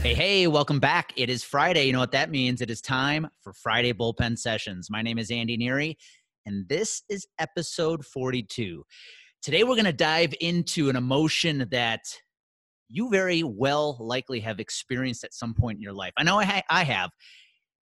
Hey, hey, welcome back. It is Friday. You know what that means? It is time for Friday Bullpen Sessions. My name is Andy Neary, and this is episode 42. Today, we're going to dive into an emotion that you very well likely have experienced at some point in your life. I know I, ha- I have,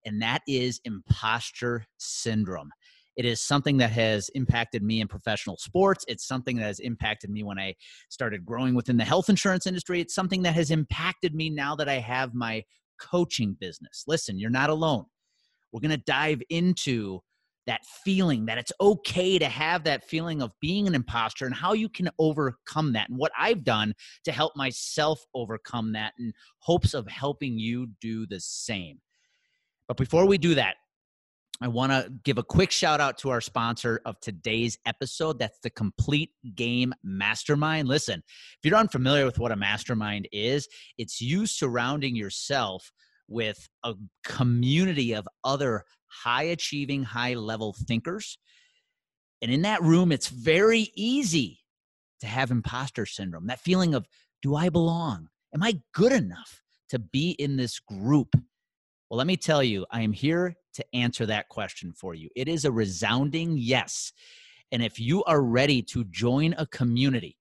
and that is imposter syndrome. It is something that has impacted me in professional sports. It's something that has impacted me when I started growing within the health insurance industry. It's something that has impacted me now that I have my coaching business. Listen, you're not alone. We're going to dive into that feeling that it's okay to have that feeling of being an imposter and how you can overcome that and what I've done to help myself overcome that in hopes of helping you do the same. But before we do that, I want to give a quick shout out to our sponsor of today's episode. That's the Complete Game Mastermind. Listen, if you're unfamiliar with what a mastermind is, it's you surrounding yourself with a community of other high achieving, high level thinkers. And in that room, it's very easy to have imposter syndrome that feeling of, do I belong? Am I good enough to be in this group? Well, let me tell you, I am here to answer that question for you. It is a resounding yes. And if you are ready to join a community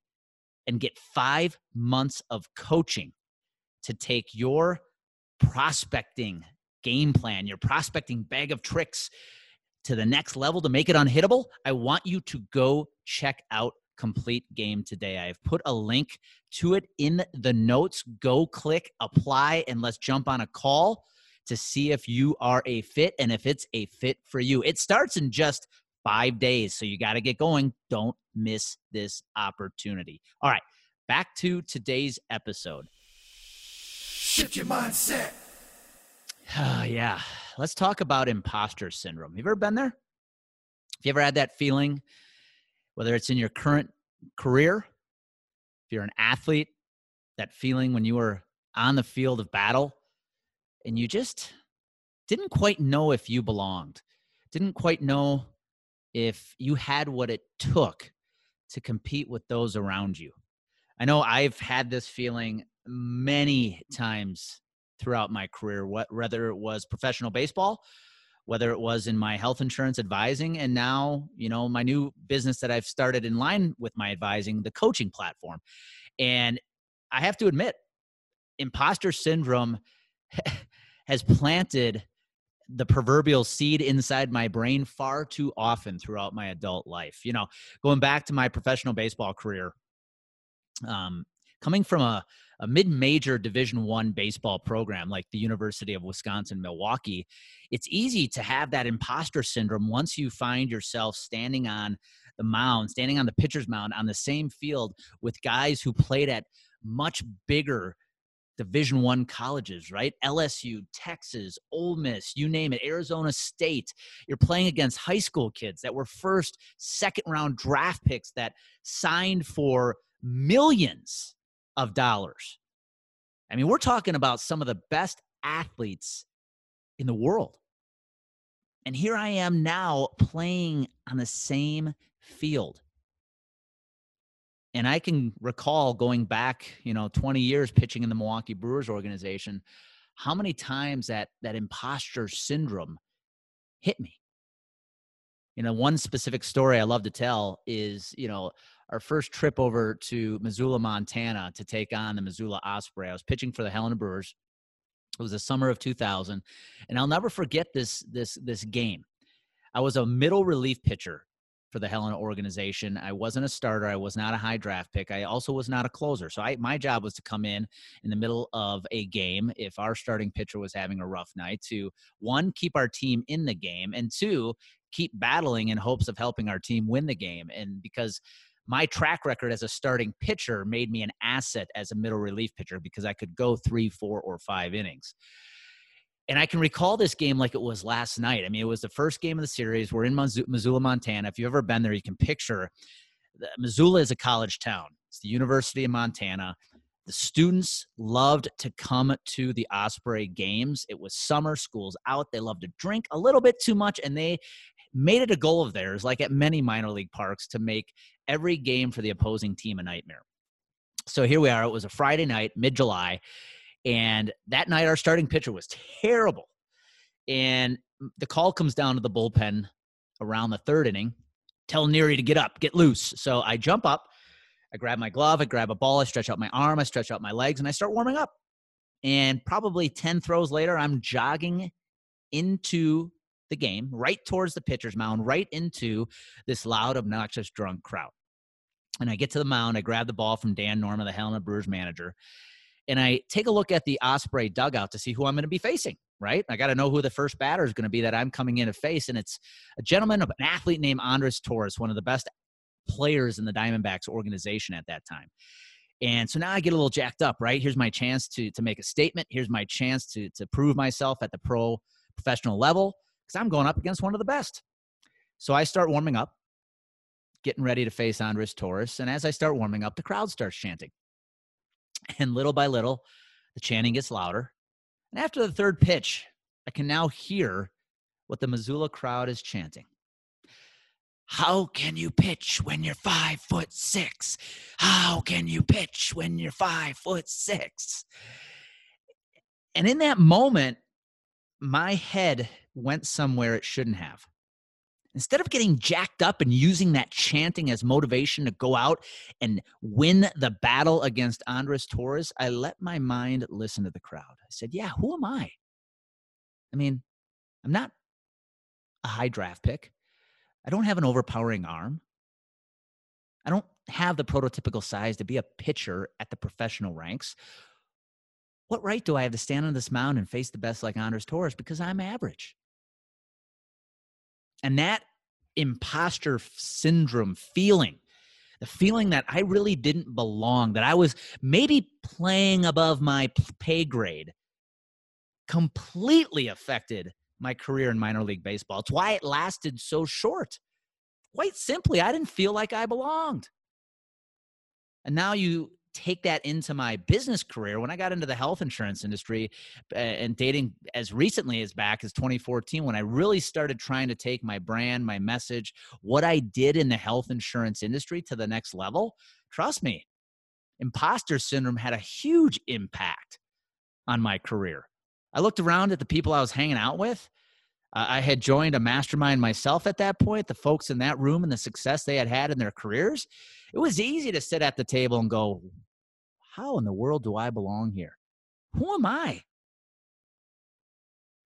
and get five months of coaching to take your prospecting game plan, your prospecting bag of tricks to the next level to make it unhittable, I want you to go check out Complete Game today. I have put a link to it in the notes. Go click apply and let's jump on a call to see if you are a fit and if it's a fit for you. It starts in just five days, so you got to get going. Don't miss this opportunity. All right, back to today's episode. Shift your mindset. Uh, yeah, let's talk about imposter syndrome. Have you ever been there? Have you ever had that feeling, whether it's in your current career, if you're an athlete, that feeling when you were on the field of battle and you just didn't quite know if you belonged, didn't quite know if you had what it took to compete with those around you. I know I've had this feeling many times throughout my career, whether it was professional baseball, whether it was in my health insurance advising, and now, you know, my new business that I've started in line with my advising, the coaching platform. And I have to admit, imposter syndrome has planted the proverbial seed inside my brain far too often throughout my adult life. You know, going back to my professional baseball career, um, coming from a, a mid-major division one baseball program like the university of wisconsin milwaukee it's easy to have that imposter syndrome once you find yourself standing on the mound standing on the pitcher's mound on the same field with guys who played at much bigger division one colleges right? Lsu texas Ole miss you name it arizona state. You're playing against high school kids that were first second round draft picks that signed for millions of dollars. I mean we're talking about some of the best athletes in the world. And here i am now playing on the same field and I can recall going back, you know, 20 years pitching in the Milwaukee Brewers organization, how many times that that imposter syndrome hit me. You know, one specific story I love to tell is, you know, our first trip over to Missoula, Montana to take on the Missoula Osprey. I was pitching for the Helena Brewers. It was the summer of 2000, and I'll never forget this this this game. I was a middle relief pitcher for the Helena organization. I wasn't a starter. I was not a high draft pick. I also was not a closer. So I, my job was to come in in the middle of a game if our starting pitcher was having a rough night to one, keep our team in the game, and two, keep battling in hopes of helping our team win the game. And because my track record as a starting pitcher made me an asset as a middle relief pitcher because I could go three, four, or five innings. And I can recall this game like it was last night. I mean, it was the first game of the series. We're in Missoula, Montana. If you've ever been there, you can picture Missoula is a college town. It's the University of Montana. The students loved to come to the Osprey games. It was summer, schools out. They loved to drink a little bit too much, and they made it a goal of theirs, like at many minor league parks, to make every game for the opposing team a nightmare. So here we are. It was a Friday night, mid July, And that night, our starting pitcher was terrible. And the call comes down to the bullpen around the third inning. Tell Neary to get up, get loose. So I jump up, I grab my glove, I grab a ball, I stretch out my arm, I stretch out my legs, and I start warming up. And probably 10 throws later, I'm jogging into the game, right towards the pitcher's mound, right into this loud, obnoxious, drunk crowd. And I get to the mound, I grab the ball from Dan Norman, the Helena Brewers manager, and I take a look at the Osprey dugout to see who I'm going to be facing, right? I got to know who the first batter is going to be that I'm coming in to face. And it's a gentleman, an athlete named Andres Torres, one of the best players in the Diamondbacks organization at that time. And so now I get a little jacked up, right? Here's my chance to to make a statement. Here's my chance to to prove myself at the pro professional level because I'm going up against one of the best. So I start warming up, getting ready to face Andres Torres. And as I start warming up, the crowd starts chanting. And little by little, the chanting gets louder. And after the third pitch, I can now hear what the Missoula crowd is chanting. How can you pitch when you're five foot six? How can you pitch when you're five foot six? And in that moment, my head went somewhere it shouldn't have. Instead of getting jacked up and using that chanting as motivation to go out and win the battle against Andres Torres, I let my mind listen to the crowd. I said, Yeah, who am I? I mean, I'm not a high draft pick. I don't have an overpowering arm. I don't have the prototypical size to be a pitcher at the professional ranks. What right do I have to stand on this mound and face the best like Andres Torres? Because I'm average. And that imposter syndrome feeling, the feeling that I really didn't belong, that I was maybe playing above my pay grade, completely affected my career in minor league baseball. It's why it lasted so short. Quite simply, I didn't feel like I belonged. And now you take that into my business career when i got into the health insurance industry and dating as recently as back as 2014 when i really started trying to take my brand my message what i did in the health insurance industry to the next level trust me imposter syndrome had a huge impact on my career i looked around at the people i was hanging out with I had joined a mastermind myself at that point, the folks in that room and the success they had had in their careers. It was easy to sit at the table and go, how in the world do I belong here? Who am I?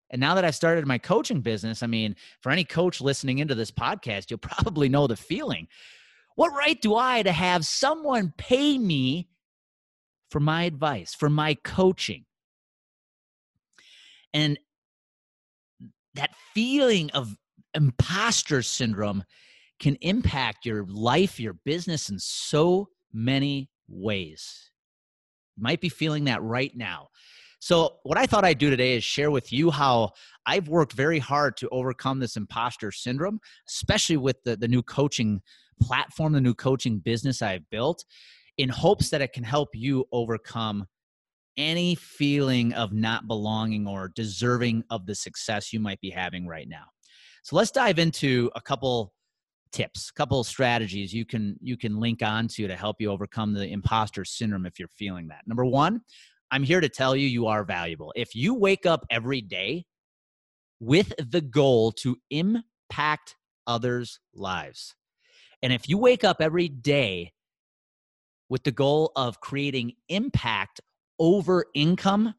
And now that I've started my coaching business, I mean, for any coach listening into this podcast, you'll probably know the feeling. What right do I to have someone pay me for my advice, for my coaching? And that feeling of imposter syndrome can impact your life, your business in so many ways might be feeling that right now. So, what I thought I'd do today is share with you how I've worked very hard to overcome this imposter syndrome, especially with the, the new coaching platform, the new coaching business I've built, in hopes that it can help you overcome any feeling of not belonging or deserving of the success you might be having right now. So, let's dive into a couple tips, a couple of strategies you can you can link onto to help you overcome the imposter syndrome if you're feeling that. Number 1, I'm here to tell you you are valuable. If you wake up every day with the goal to impact others' lives. And if you wake up every day with the goal of creating impact over income,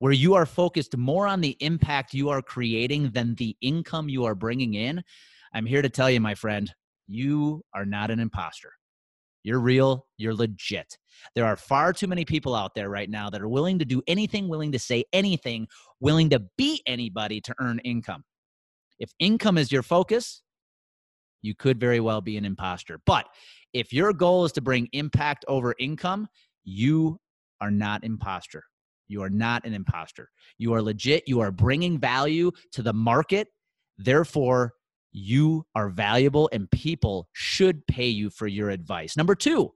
where you are focused more on the impact you are creating than the income you are bringing in, I'm here to tell you, my friend, you are not an imposter. You're real, you're legit. There are far too many people out there right now that are willing to do anything, willing to say anything, willing to beat anybody to earn income. If income is your focus, you could very well be an imposter. But if your goal is to bring impact over income, you are not imposter. You are not an imposter. You are legit. You are bringing value to the market. Therefore, you are valuable and people should pay you for your advice. Number two,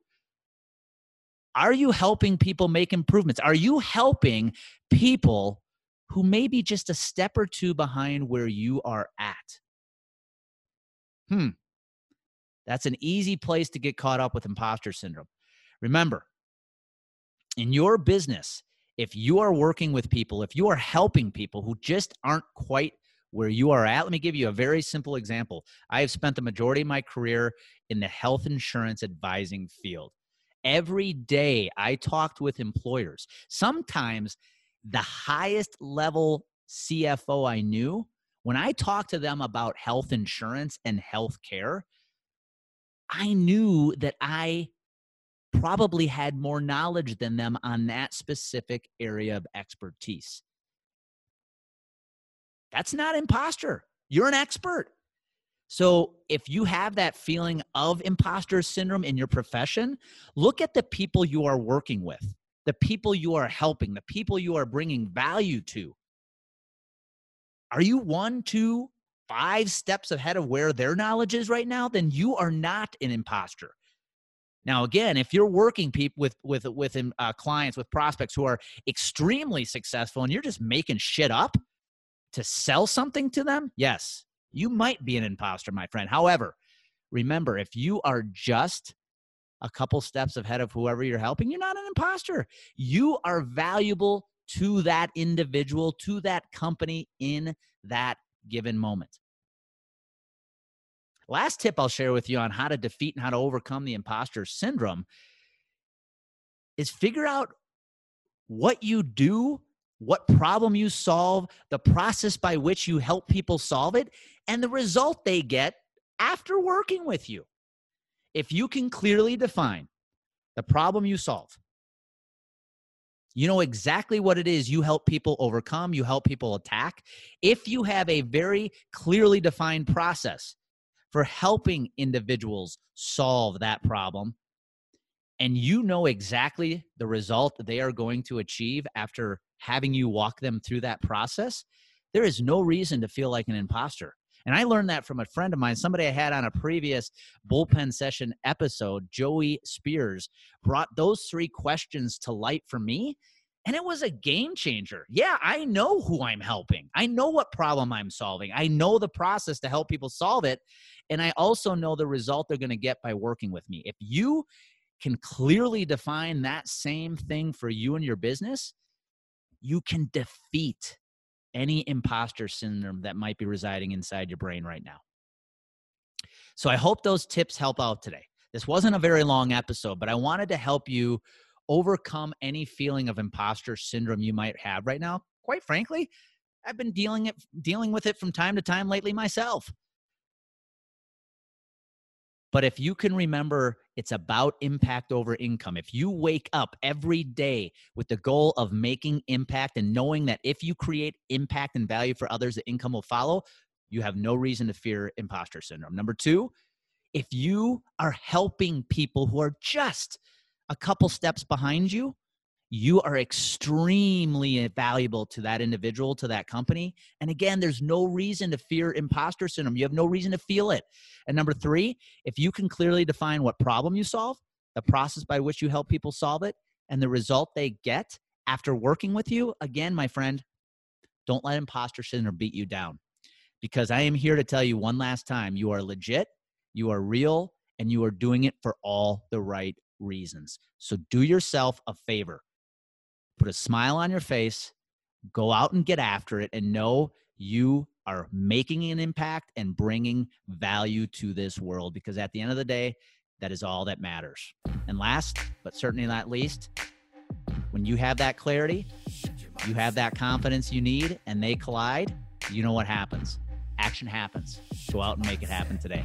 are you helping people make improvements? Are you helping people who may be just a step or two behind where you are at? Hmm. That's an easy place to get caught up with imposter syndrome. Remember, in your business, if you are working with people, if you are helping people who just aren't quite where you are at, let me give you a very simple example. I have spent the majority of my career in the health insurance advising field. Every day I talked with employers. Sometimes the highest level CFO I knew, when I talked to them about health insurance and health care, I knew that I probably had more knowledge than them on that specific area of expertise. That's not imposter. You're an expert. So if you have that feeling of imposter syndrome in your profession, look at the people you are working with, the people you are helping, the people you are bringing value to. Are you one, two, five steps ahead of where their knowledge is right now? Then you are not an imposter. Now, again, if you're working people with with with uh, clients with prospects who are extremely successful, and you're just making shit up to sell something to them, yes, you might be an imposter, my friend. However, remember, if you are just a couple steps ahead of whoever you're helping, you're not an imposter. You are valuable to that individual, to that company in that given moment. Last tip I'll share with you on how to defeat and how to overcome the imposter syndrome is figure out what you do, what problem you solve, the process by which you help people solve it, and the result they get after working with you. If you can clearly define the problem you solve, you know exactly what it is you help people overcome, you help people attack. If you have a very clearly defined process for helping individuals solve that problem. And you know exactly the result they are going to achieve after having you walk them through that process. There is no reason to feel like an imposter. And I learned that from a friend of mine, somebody I had on a previous bullpen session episode, Joey Spears, brought those three questions to light for me. And it was a game changer. Yeah, I know who I'm helping. I know what problem I'm solving. I know the process to help people solve it. And I also know the result they're going to get by working with me. If you can clearly define that same thing for you and your business, you can defeat any imposter syndrome that might be residing inside your brain right now. So I hope those tips help out today. This wasn't a very long episode, but I wanted to help you overcome any feeling of imposter syndrome you might have right now. Quite frankly, I've been dealing it dealing with it from time to time lately myself. But if you can remember, it's about impact over income. If you wake up every day with the goal of making impact and knowing that if you create impact and value for others, the income will follow, you have no reason to fear imposter syndrome. Number two, if you are helping people who are just a couple steps behind you, you are extremely valuable to that individual, to that company. And again, there's no reason to fear imposter syndrome. You have no reason to feel it. And number mm-hmm. three, if you can clearly define what problem you solve, the process by which you help people solve it, and the result they get after working with you, again, my friend, don't let imposter syndrome beat you down. Because I am here to tell you one last time you are legit, you are real, and you are doing it for all the right reasons. So do yourself a favor. Put a smile on your face, go out and get after it, and know you are making an impact and bringing value to this world because at the end of the day, that is all that matters. And last, but certainly not least, when you have that clarity, you have that confidence you need, and they collide, you know what happens. Action happens. Go out and make it happen today.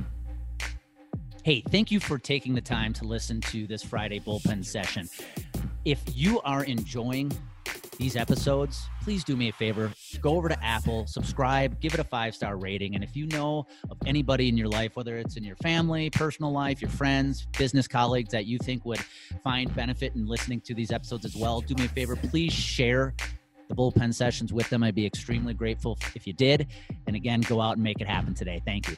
Hey, thank you for taking the time to listen to this Friday bullpen session. If you are enjoying these episodes, please do me a favor. Go over to Apple, subscribe, give it a five star rating. And if you know of anybody in your life, whether it's in your family, personal life, your friends, business colleagues that you think would find benefit in listening to these episodes as well, do me a favor. Please share the bullpen sessions with them. I'd be extremely grateful if you did. And again, go out and make it happen today. Thank you.